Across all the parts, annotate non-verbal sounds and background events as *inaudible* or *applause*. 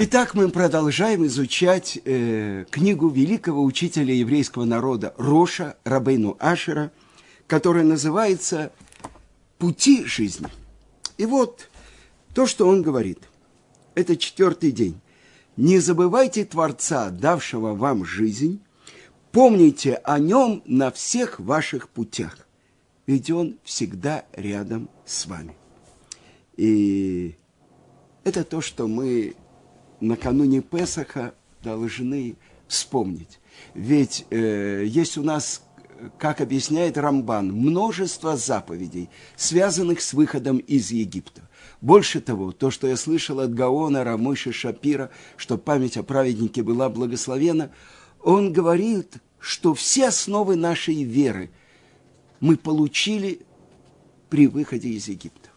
Итак, мы продолжаем изучать э, книгу великого учителя еврейского народа Роша Рабейну Ашера, которая называется «Пути жизни». И вот то, что он говорит. Это четвертый день. Не забывайте Творца, давшего вам жизнь, помните о нем на всех ваших путях, ведь он всегда рядом с вами. И это то, что мы накануне Песаха должны вспомнить. Ведь э, есть у нас, как объясняет Рамбан, множество заповедей, связанных с выходом из Египта. Больше того, то, что я слышал от Гаона Рамойши Шапира, что память о праведнике была благословена, он говорит, что все основы нашей веры мы получили при выходе из Египта.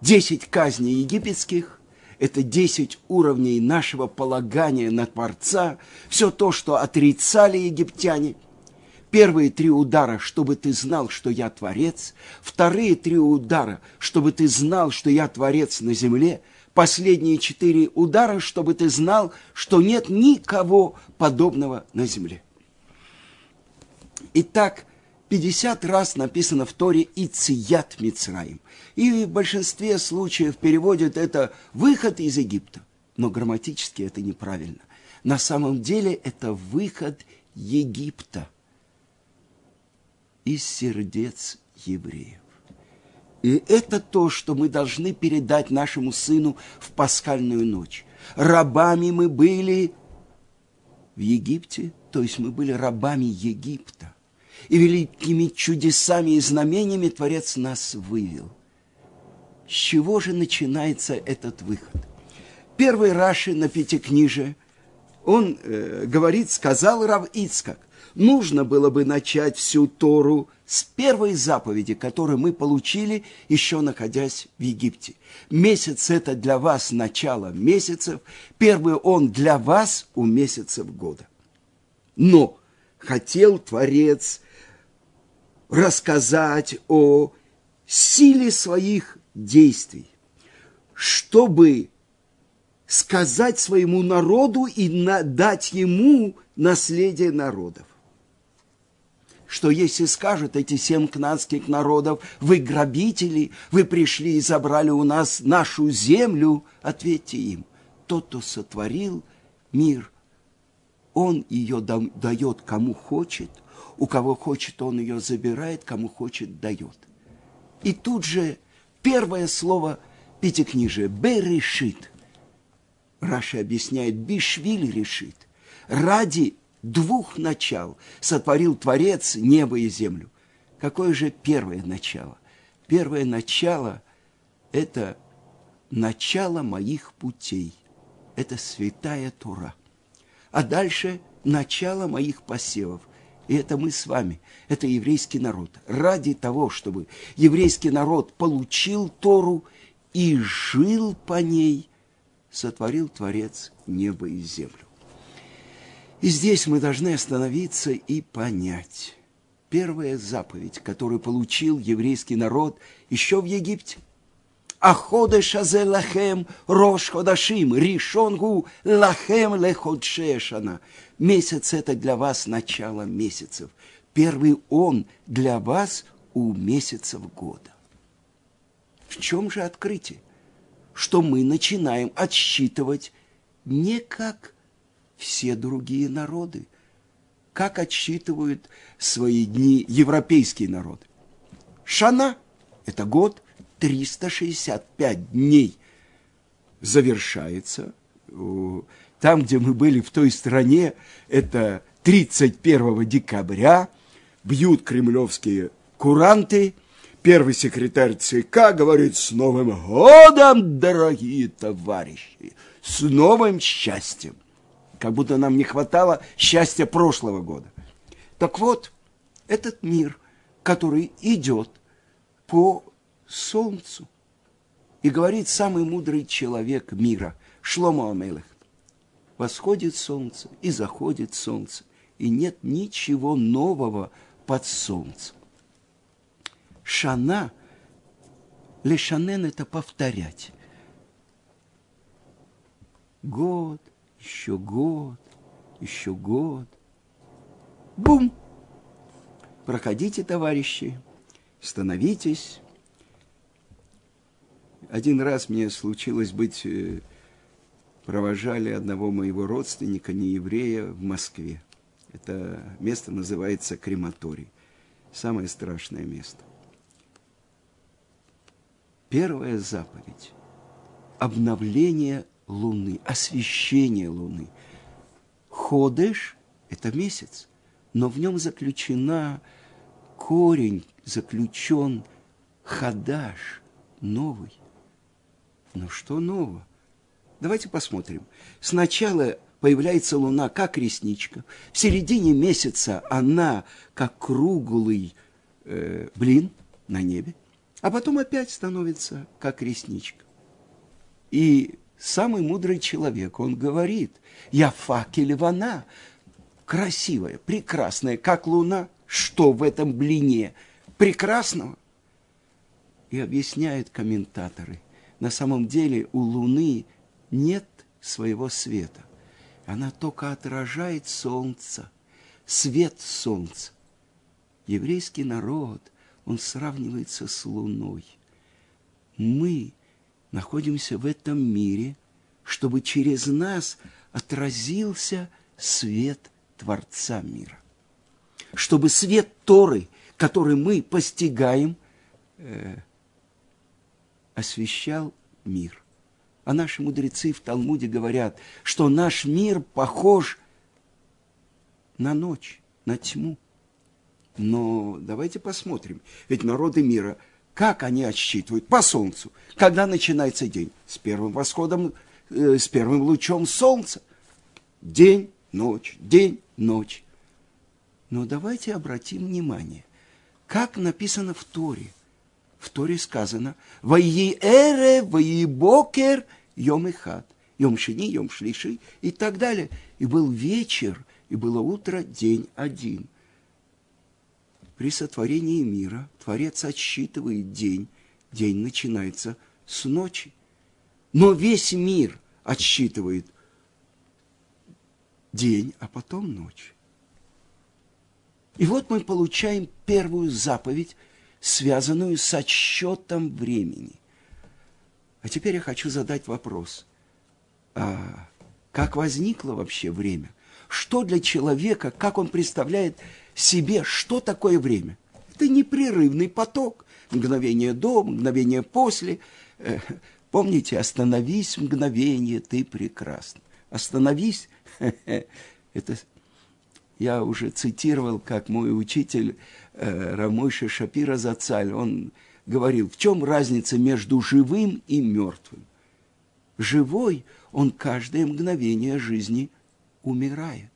Десять казней египетских, это 10 уровней нашего полагания на Творца, все то, что отрицали египтяне. Первые три удара, чтобы ты знал, что я Творец. Вторые три удара, чтобы ты знал, что я Творец на земле. Последние четыре удара, чтобы ты знал, что нет никого подобного на земле. Итак, 50 раз написано в Торе «Ицият Мицраим». И в большинстве случаев переводят это «выход из Египта». Но грамматически это неправильно. На самом деле это выход Египта из сердец евреев. И это то, что мы должны передать нашему сыну в пасхальную ночь. Рабами мы были в Египте, то есть мы были рабами Египта. И великими чудесами и знамениями Творец нас вывел. С чего же начинается этот выход? Первый Раши на Пятикниже, он э, говорит, сказал Рав Ицкак, нужно было бы начать всю Тору с первой заповеди, которую мы получили, еще находясь в Египте. Месяц – это для вас начало месяцев, первый он для вас у месяцев года. Но хотел Творец рассказать о силе своих действий, чтобы сказать своему народу и дать ему наследие народов. Что если скажут эти семь кнанских народов, вы грабители, вы пришли и забрали у нас нашу землю, ответьте им, тот, кто сотворил мир, он ее дает кому хочет, у кого хочет, он ее забирает, кому хочет, дает. И тут же первое слово пятикнижия – «берешит». Раша объясняет «бишвиль решит». Ради двух начал сотворил Творец небо и землю. Какое же первое начало? Первое начало – это начало моих путей. Это святая Тура. А дальше – начало моих посевов – и это мы с вами, это еврейский народ. Ради того, чтобы еврейский народ получил Тору и жил по ней, сотворил Творец небо и землю. И здесь мы должны остановиться и понять. Первая заповедь, которую получил еврейский народ еще в Египте. Аходеш азе лахем рош ходашим, ришонгу лахем леходшешана. Месяц – это для вас начало месяцев. Первый он для вас у месяцев года. В чем же открытие? Что мы начинаем отсчитывать не как все другие народы, как отсчитывают свои дни европейские народы. Шана – это год, 365 дней завершается там, где мы были в той стране, это 31 декабря, бьют кремлевские куранты, первый секретарь ЦК говорит «С Новым годом, дорогие товарищи! С новым счастьем!» Как будто нам не хватало счастья прошлого года. Так вот, этот мир, который идет по солнцу, и говорит самый мудрый человек мира, Шломо Амелех, восходит солнце и заходит солнце, и нет ничего нового под солнцем. Шана, лешанен – это повторять. Год, еще год, еще год. Бум! Проходите, товарищи, становитесь. Один раз мне случилось быть, э, провожали одного моего родственника, не еврея, в Москве. Это место называется крематорий. Самое страшное место. Первая заповедь – обновление Луны, освещение Луны. Ходыш – это месяц, но в нем заключена корень, заключен хадаш, новый. Ну что нового? Давайте посмотрим. Сначала появляется луна как ресничка. В середине месяца она как круглый э, блин на небе. А потом опять становится как ресничка. И самый мудрый человек, он говорит, я факель вона, красивая, прекрасная, как луна. Что в этом блине прекрасного? И объясняют комментаторы. На самом деле у луны нет своего света. Она только отражает солнце, свет солнца. Еврейский народ, он сравнивается с луной. Мы находимся в этом мире, чтобы через нас отразился свет Творца мира. Чтобы свет Торы, который мы постигаем, э, освещал мир. А наши мудрецы в Талмуде говорят, что наш мир похож на ночь, на тьму. Но давайте посмотрим. Ведь народы мира, как они отсчитывают? По солнцу. Когда начинается день? С первым восходом, э, с первым лучом солнца. День, ночь, день, ночь. Но давайте обратим внимание, как написано в Торе. В Торе сказано «Ваи эре, ваи бокер, Йом и хат, Йом шини, Йом шлиши и так далее. И был вечер, и было утро, день один. При сотворении мира Творец отсчитывает день. День начинается с ночи. Но весь мир отсчитывает день, а потом ночь. И вот мы получаем первую заповедь, связанную с отсчетом времени – а теперь я хочу задать вопрос. А как возникло вообще время? Что для человека, как он представляет себе, что такое время? Это непрерывный поток. Мгновение до, мгновение после. Э, помните, остановись мгновение, ты прекрасна. Остановись. *laughs* Это я уже цитировал, как мой учитель э, Рамойша Шапира Зацаль, он говорил, в чем разница между живым и мертвым? Живой, он каждое мгновение жизни умирает.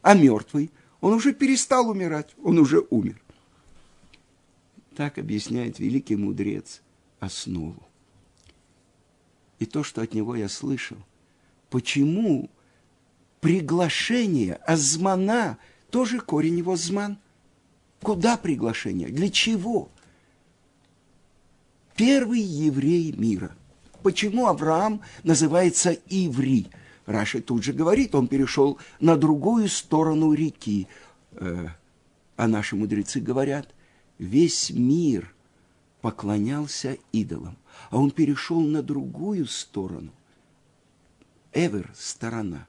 А мертвый, он уже перестал умирать, он уже умер. Так объясняет великий мудрец основу. И то, что от него я слышал, почему приглашение азмана, тоже корень его зман. Куда приглашение? Для чего? первый еврей мира. Почему Авраам называется Иври? Раша тут же говорит, он перешел на другую сторону реки. Э, а наши мудрецы говорят, весь мир поклонялся идолам, а он перешел на другую сторону. Эвер – сторона.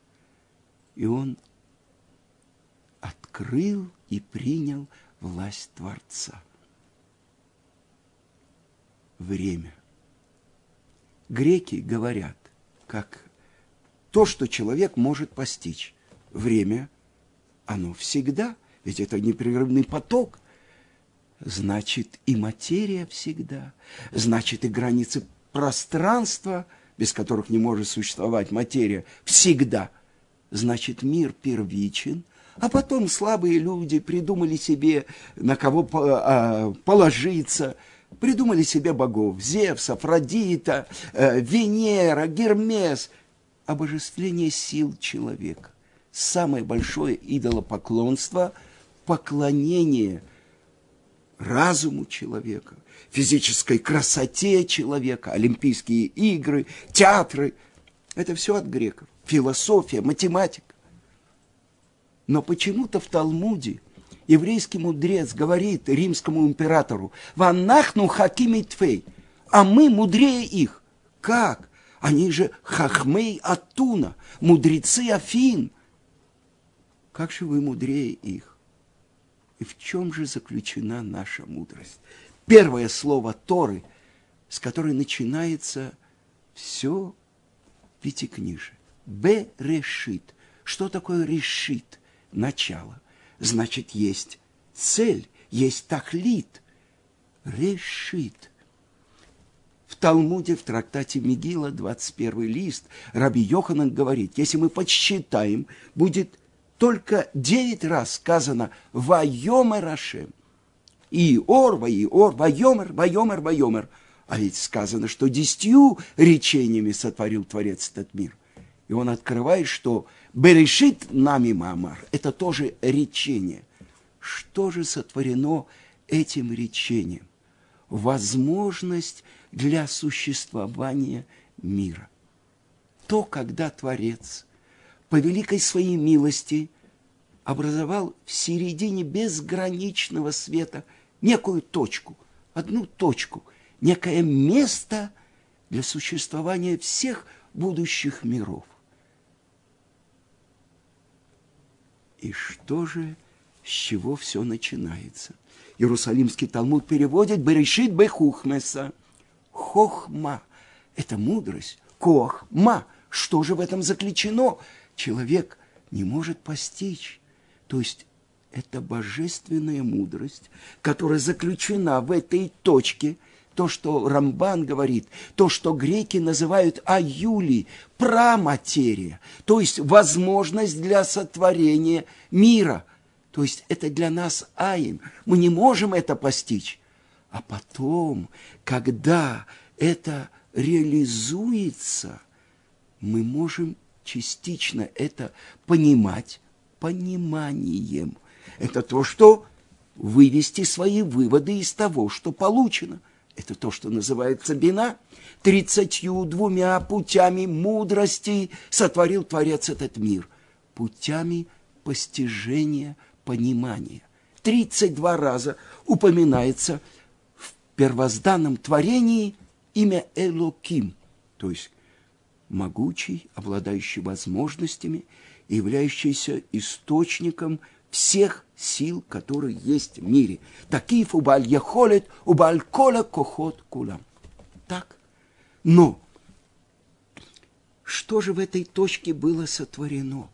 И он открыл и принял власть Творца время. Греки говорят, как то, что человек может постичь. Время, оно всегда, ведь это непрерывный поток. Значит, и материя всегда. Значит, и границы пространства, без которых не может существовать материя, всегда. Значит, мир первичен, а потом слабые люди придумали себе, на кого а, положиться – Придумали себе богов. Зевс, Афродита, э, Венера, Гермес. Обожествление сил человека. Самое большое идолопоклонство – поклонение разуму человека, физической красоте человека, Олимпийские игры, театры. Это все от греков. Философия, математика. Но почему-то в Талмуде еврейский мудрец говорит римскому императору, «Ванахну хакими тфей», а мы мудрее их. Как? Они же хахмей Атуна, мудрецы Афин. Как же вы мудрее их? И в чем же заключена наша мудрость? Первое слово Торы, с которой начинается все пятикнижие. Б решит. Что такое решит? Начало. Значит, есть цель, есть тахлит. Решит. В Талмуде, в трактате Мигила, 21 лист, Раби Йоханан говорит, если мы подсчитаем, будет только девять раз сказано «Вайомер Ашем». И ор, ваиор, вайомер, вайомер, вайомер. А ведь сказано, что десятью речениями сотворил Творец этот мир. И он открывает, что Берешит нами Мамар – это тоже речение. Что же сотворено этим речением? Возможность для существования мира. То, когда Творец по великой своей милости образовал в середине безграничного света некую точку, одну точку, некое место для существования всех будущих миров. И что же, с чего все начинается? Иерусалимский Талмуд переводит «Берешит бехухмеса» – «хохма» – это мудрость, «кохма» – что же в этом заключено? Человек не может постичь. То есть это божественная мудрость, которая заключена в этой точке, то, что Рамбан говорит, то, что греки называют аюли, праматерия, то есть возможность для сотворения мира. То есть это для нас аин. Мы не можем это постичь. А потом, когда это реализуется, мы можем частично это понимать пониманием. Это то, что вывести свои выводы из того, что получено. Это то, что называется бина. Тридцатью двумя путями мудрости сотворил Творец этот мир. Путями постижения, понимания. Тридцать два раза упоминается в первозданном творении имя Элоким, то есть могучий, обладающий возможностями являющийся источником всех сил, которые есть в мире. Такив убаль яхолет, убаль кола кохот кулам. Так. Но что же в этой точке было сотворено?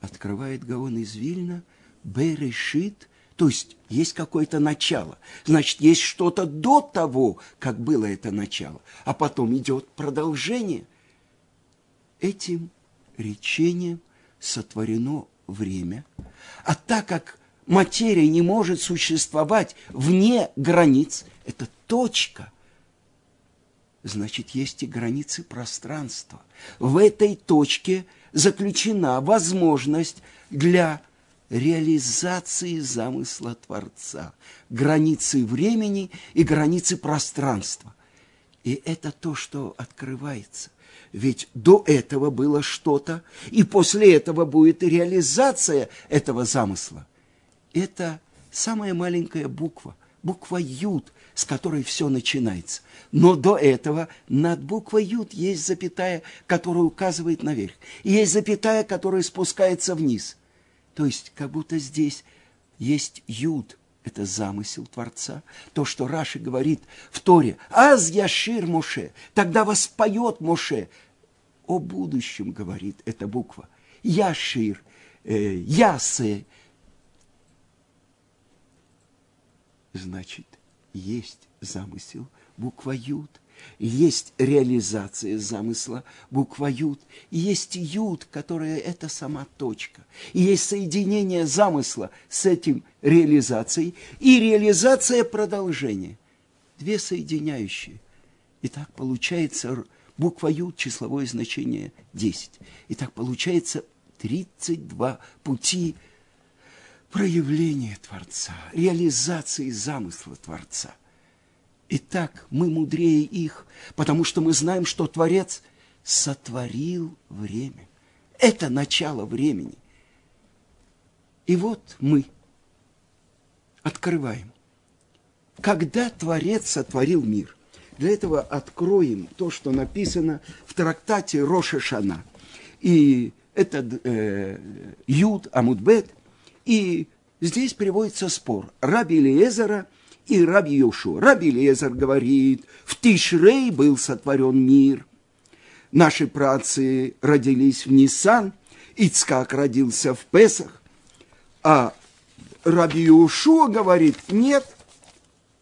Открывает Гаон из Вильна, Берешит, то есть есть какое-то начало. Значит, есть что-то до того, как было это начало. А потом идет продолжение. Этим речением сотворено время. А так как материя не может существовать вне границ, это точка, значит, есть и границы пространства. В этой точке заключена возможность для реализации замысла Творца, границы времени и границы пространства. И это то, что открывается. Ведь до этого было что-то, и после этого будет реализация этого замысла. Это самая маленькая буква, буква Юд, с которой все начинается. Но до этого над буквой Юд есть запятая, которая указывает наверх. И есть запятая, которая спускается вниз – то есть, как будто здесь есть юд, это замысел Творца. То, что Раши говорит в Торе, «Аз яшир Моше», тогда воспоет Моше. О будущем говорит эта буква. Яшир, э, ясе. Значит, есть замысел, буква Юд – есть реализация замысла, буква Юд, и есть Юд, которая это сама точка. И есть соединение замысла с этим реализацией и реализация продолжения. Две соединяющие. И так получается буква Юд, числовое значение 10. И так получается 32 пути проявления Творца, реализации замысла Творца – Итак, мы мудрее их, потому что мы знаем, что Творец сотворил время. Это начало времени. И вот мы открываем. Когда Творец сотворил мир, для этого откроем то, что написано в трактате Роша Шана. И это э, Юд Амудбет. И здесь приводится спор Раби Лезера и Раби Йошу. Раби Лезер говорит, в Тишрей был сотворен мир. Наши працы родились в Нисан, Ицкак родился в Песах. А Раби Йошуа говорит, нет,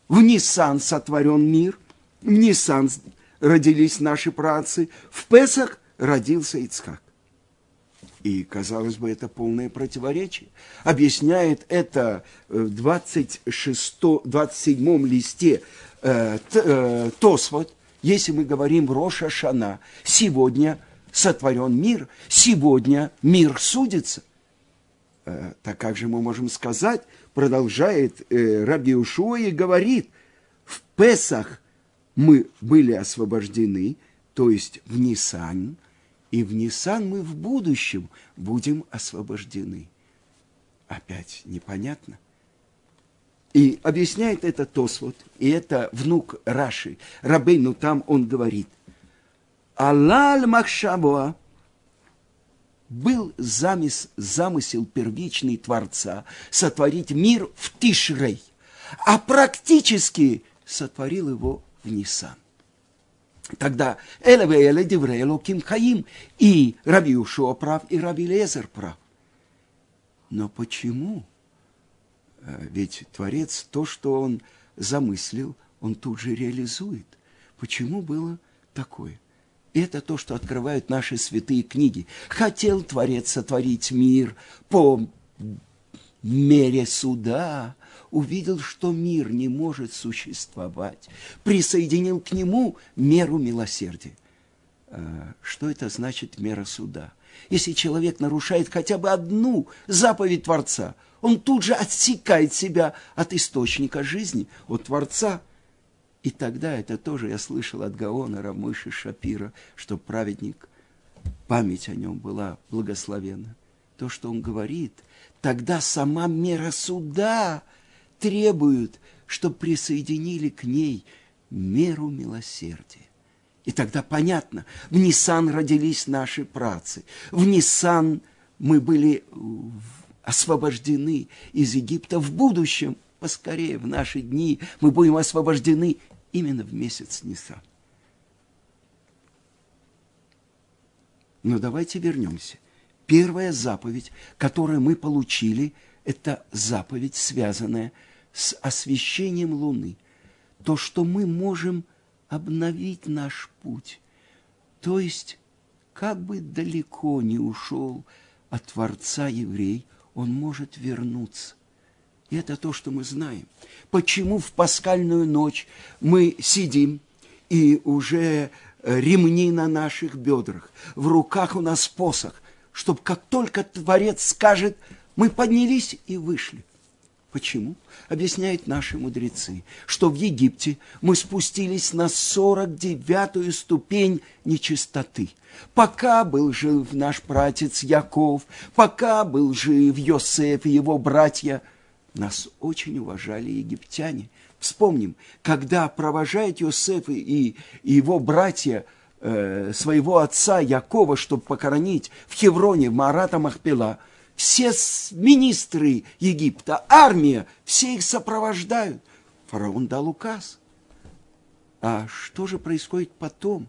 в Нисан сотворен мир, в Нисан родились наши працы, в Песах родился Ицхак. И, казалось бы, это полное противоречие. Объясняет это в 26, 27 листе э, э, Тосвот, если мы говорим Роша Шана, сегодня сотворен мир, сегодня мир судится. Э, так как же мы можем сказать, продолжает э, Раби Ушуа и говорит, в Песах мы были освобождены, то есть в Нисан, и в Нисан мы в будущем будем освобождены. Опять непонятно. И объясняет это Тосвот, и это внук Раши. Рабейну там он говорит. Аллаль Махшабуа был замыс, замысел первичный Творца сотворить мир в Тишрей, а практически сотворил его в Нисан. Тогда Элеве Эле Дивре Элоким Хаим и Раби прав, и Раби Лезер прав. Но почему? Э, ведь Творец то, что он замыслил, он тут же реализует. Почему было такое? Это то, что открывают наши святые книги. Хотел Творец сотворить мир по мере суда, увидел, что мир не может существовать, присоединил к нему меру милосердия. А, что это значит мера суда? Если человек нарушает хотя бы одну заповедь Творца, он тут же отсекает себя от источника жизни, от Творца. И тогда это тоже я слышал от Гаона Рамыши Шапира, что праведник, память о нем была благословена. То, что он говорит, тогда сама мера суда – требуют, чтобы присоединили к ней меру милосердия. И тогда понятно, в Нисан родились наши працы, в Нисан мы были освобождены из Египта в будущем, поскорее, в наши дни, мы будем освобождены именно в месяц Нисан. Но давайте вернемся. Первая заповедь, которую мы получили, это заповедь, связанная с освещением Луны. То, что мы можем обновить наш путь. То есть, как бы далеко не ушел от Творца еврей, он может вернуться. И это то, что мы знаем. Почему в пасхальную ночь мы сидим, и уже ремни на наших бедрах, в руках у нас посох, чтобы как только Творец скажет – мы поднялись и вышли. Почему? Объясняют наши мудрецы, что в Египте мы спустились на 49-ю ступень нечистоты. Пока был жив наш братец Яков, пока был жив Йосеф и его братья, нас очень уважали египтяне. Вспомним, когда провожает Йосеф и его братья э, своего отца Якова, чтобы похоронить в Хевроне, в Марата Махпела – все министры Египта, армия, все их сопровождают. Фараон дал указ. А что же происходит потом?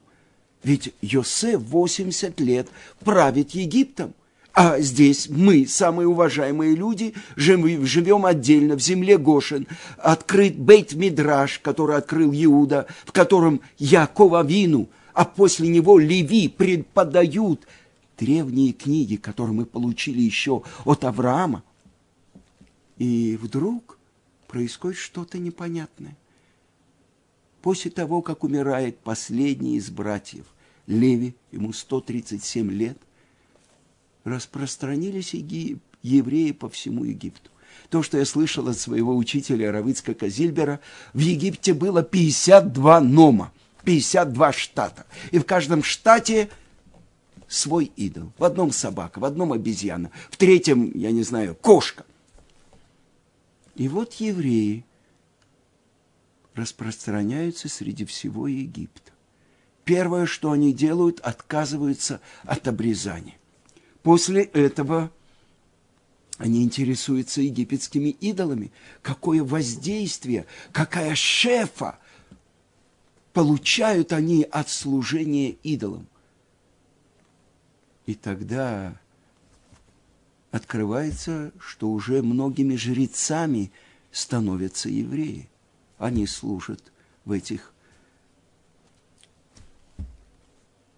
Ведь Йосеф 80 лет правит Египтом. А здесь мы, самые уважаемые люди, живем отдельно в земле Гошин. Открыт Бейт-Мидраш, который открыл Иуда, в котором Якова Вину, а после него Леви преподают древние книги, которые мы получили еще от Авраама. И вдруг происходит что-то непонятное. После того, как умирает последний из братьев, Леви, ему 137 лет, распространились евреи по всему Египту. То, что я слышал от своего учителя Равицка Казильбера, в Египте было 52 нома, 52 штата. И в каждом штате свой идол. В одном собака, в одном обезьяна, в третьем, я не знаю, кошка. И вот евреи распространяются среди всего Египта. Первое, что они делают, отказываются от обрезания. После этого они интересуются египетскими идолами. Какое воздействие, какая шефа получают они от служения идолам. И тогда открывается, что уже многими жрецами становятся евреи. Они служат в этих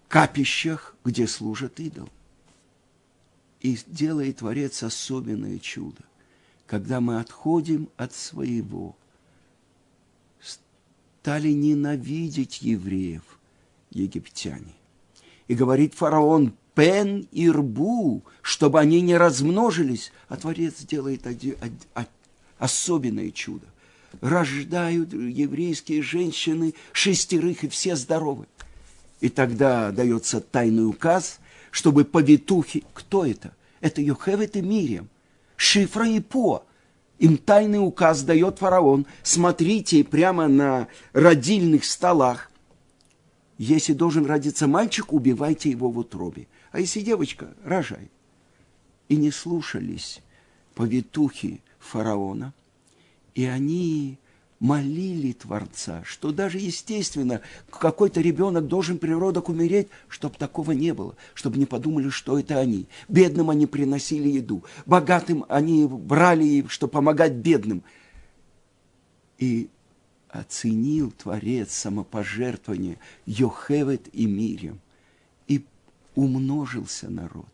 капищах, где служат идол. И делает Творец особенное чудо, когда мы отходим от своего, стали ненавидеть евреев, египтяне. И говорит фараон, пен и рбу, чтобы они не размножились, а Творец делает особенное чудо. Рождают еврейские женщины шестерых, и все здоровы. И тогда дается тайный указ, чтобы повитухи... Кто это? Это Йохевет и Мириам. Шифра и По. Им тайный указ дает фараон. Смотрите прямо на родильных столах. Если должен родиться мальчик, убивайте его в утробе. А если девочка, рожай. И не слушались повитухи фараона. И они молили Творца, что даже естественно какой-то ребенок должен природок умереть, чтобы такого не было, чтобы не подумали, что это они. Бедным они приносили еду, богатым они брали, чтобы помогать бедным. И оценил Творец самопожертвование Йохевет и Мирем, и умножился народ.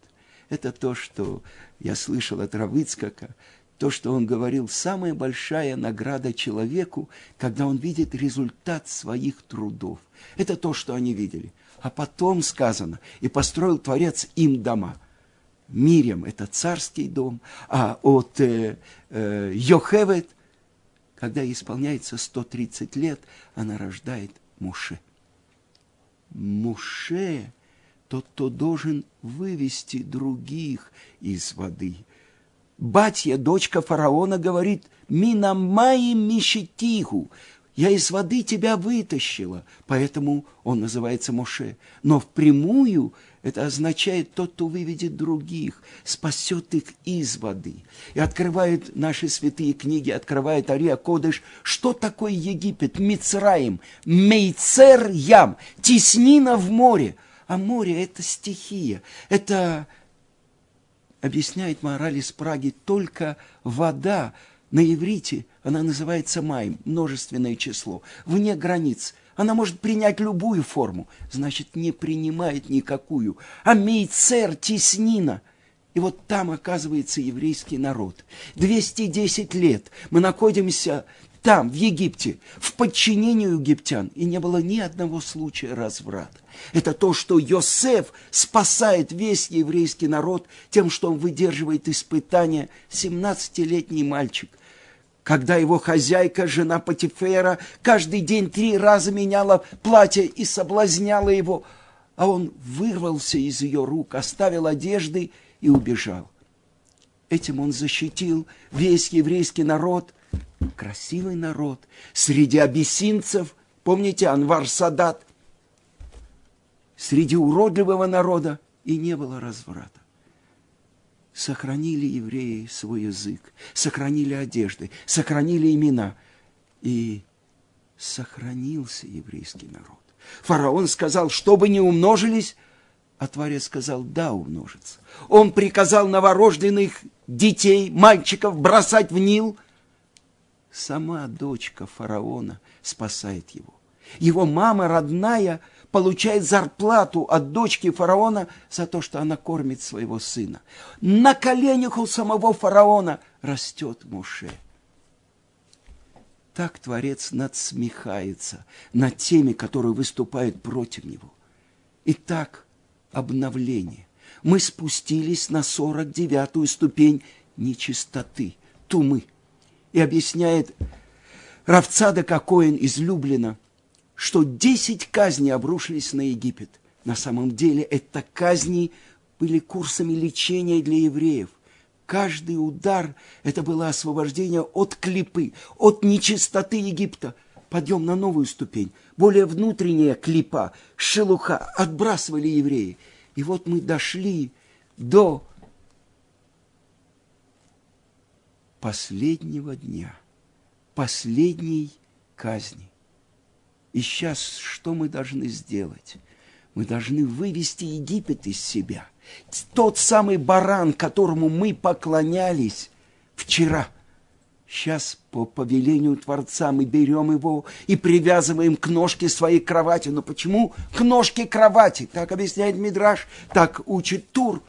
Это то, что я слышал от Равыцкака, то, что он говорил, самая большая награда человеку, когда он видит результат своих трудов. Это то, что они видели. А потом сказано, и построил Творец им дома. Мирем – это царский дом, а от э, э, Йохевет, когда исполняется 130 лет, она рождает Муше. Муше – тот, кто должен вывести других из воды – Батья, дочка фараона, говорит, «Минамаи мишетиху», я из воды тебя вытащила, поэтому он называется Моше. Но впрямую это означает тот, кто выведет других, спасет их из воды. И открывает наши святые книги, открывает Ария Кодыш, что такое Египет, Мицраим, Мейцер Ям, теснина в море. А море – это стихия, это объясняет мораль из Праги, только вода на иврите, она называется майм, множественное число, вне границ. Она может принять любую форму, значит, не принимает никакую. А мейцер, теснина – и вот там оказывается еврейский народ. 210 лет мы находимся там, в Египте, в подчинении египтян, и не было ни одного случая разврата. Это то, что Йосеф спасает весь еврейский народ тем, что он выдерживает испытания. 17-летний мальчик, когда его хозяйка, жена Патифера, каждый день три раза меняла платье и соблазняла его, а он вырвался из ее рук, оставил одежды и убежал. Этим он защитил весь еврейский народ – красивый народ. Среди абиссинцев, помните, Анвар Садат, среди уродливого народа и не было разврата. Сохранили евреи свой язык, сохранили одежды, сохранили имена. И сохранился еврейский народ. Фараон сказал, чтобы не умножились, а Творец сказал, да, умножится. Он приказал новорожденных детей, мальчиков бросать в Нил, Сама дочка фараона спасает его. Его мама родная получает зарплату от дочки фараона за то, что она кормит своего сына. На коленях у самого фараона растет Муше. Так Творец надсмехается над теми, которые выступают против него. Итак, обновление. Мы спустились на сорок девятую ступень нечистоты, тумы – и объясняет Равцада Кокоин излюбленно, что десять казней обрушились на Египет. На самом деле это казни были курсами лечения для евреев. Каждый удар – это было освобождение от клипы, от нечистоты Египта. Подъем на новую ступень, более внутренняя клипа, шелуха, отбрасывали евреи. И вот мы дошли до последнего дня, последней казни. И сейчас что мы должны сделать? Мы должны вывести Египет из себя. Тот самый баран, которому мы поклонялись вчера. Сейчас по повелению Творца мы берем его и привязываем к ножке своей кровати. Но почему к ножке кровати? Так объясняет Мидраш, так учит Тур.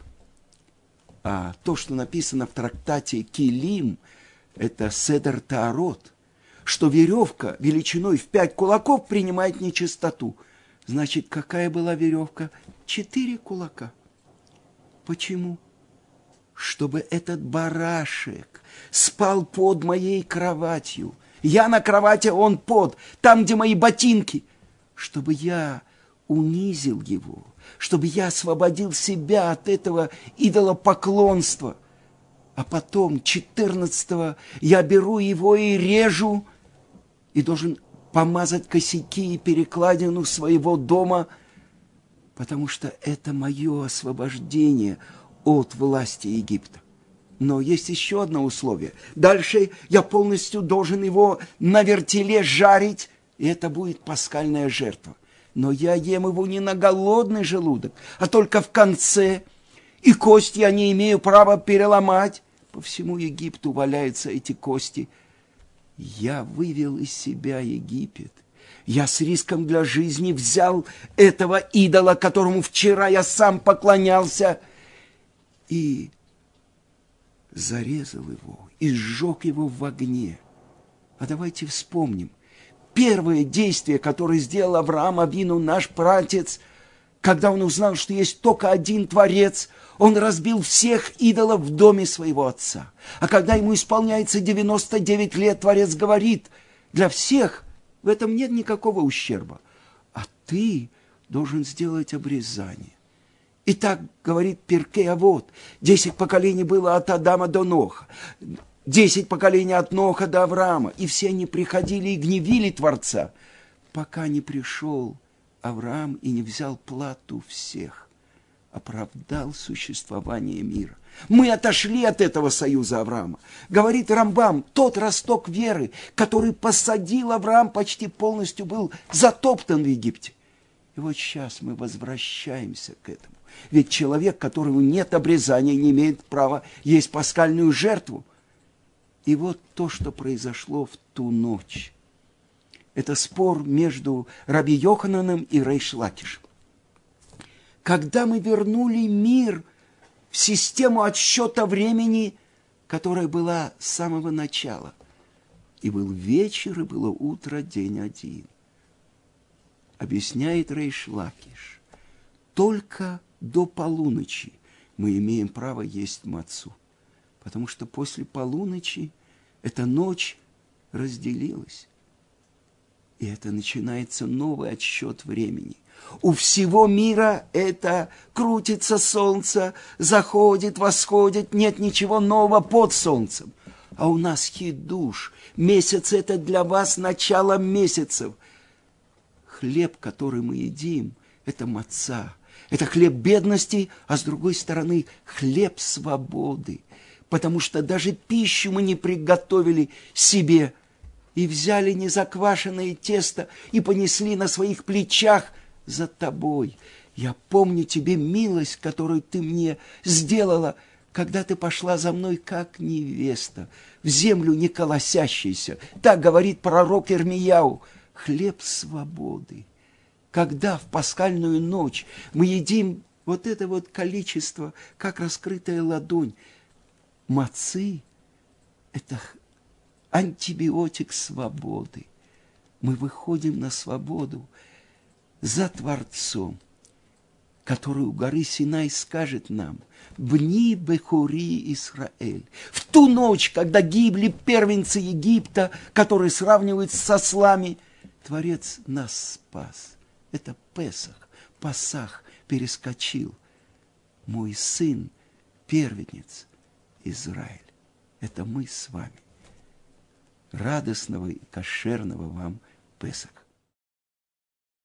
А то, что написано в трактате Килим, это Седер Таарот, что веревка величиной в пять кулаков принимает нечистоту – Значит, какая была веревка? Четыре кулака. Почему? Чтобы этот барашек спал под моей кроватью. Я на кровати, он под, там, где мои ботинки. Чтобы я унизил его, чтобы я освободил себя от этого идолопоклонства. А потом, четырнадцатого, я беру его и режу, и должен помазать косяки и перекладину своего дома, потому что это мое освобождение от власти Египта. Но есть еще одно условие. Дальше я полностью должен его на вертеле жарить, и это будет пасхальная жертва. Но я ем его не на голодный желудок, а только в конце, и кости я не имею права переломать. По всему Египту валяются эти кости – я вывел из себя Египет. Я с риском для жизни взял этого идола, которому вчера я сам поклонялся, и зарезал его, и сжег его в огне. А давайте вспомним. Первое действие, которое сделал Авраам Авину, наш пратец, когда он узнал, что есть только один Творец – он разбил всех идолов в доме своего отца. А когда ему исполняется 99 лет, Творец говорит, для всех в этом нет никакого ущерба. А ты должен сделать обрезание. И так говорит Перкей, вот, десять поколений было от Адама до Ноха, десять поколений от Ноха до Авраама, и все они приходили и гневили Творца, пока не пришел Авраам и не взял плату всех оправдал существование мира. Мы отошли от этого союза Авраама. Говорит Рамбам, тот росток веры, который посадил Авраам, почти полностью был затоптан в Египте. И вот сейчас мы возвращаемся к этому. Ведь человек, которому нет обрезания, не имеет права есть пасхальную жертву. И вот то, что произошло в ту ночь. Это спор между Раби Йохананом и Рейш Лакишем когда мы вернули мир в систему отсчета времени, которая была с самого начала. И был вечер, и было утро, день один. Объясняет Рейш Лакиш. Только до полуночи мы имеем право есть мацу. Потому что после полуночи эта ночь разделилась. И это начинается новый отсчет времени. У всего мира это крутится солнце, заходит, восходит, нет ничего нового под солнцем. А у нас хидуш. Месяц это для вас начало месяцев. Хлеб, который мы едим, это маца. Это хлеб бедности, а с другой стороны хлеб свободы. Потому что даже пищу мы не приготовили себе и взяли незаквашенное тесто и понесли на своих плечах – за тобой. Я помню тебе милость, которую ты мне сделала, когда ты пошла за мной как невеста, в землю не колосящейся. Так говорит пророк Ирмияу. Хлеб свободы. Когда в пасхальную ночь мы едим вот это вот количество, как раскрытая ладонь, мацы – это антибиотик свободы. Мы выходим на свободу – за Творцом, который у горы Синай скажет нам, «Бни Бехури Исраэль». В ту ночь, когда гибли первенцы Египта, которые сравниваются со слами, Творец нас спас. Это Песах, Пасах, перескочил. Мой сын, первенец, Израиль. Это мы с вами. Радостного и кошерного вам Песака.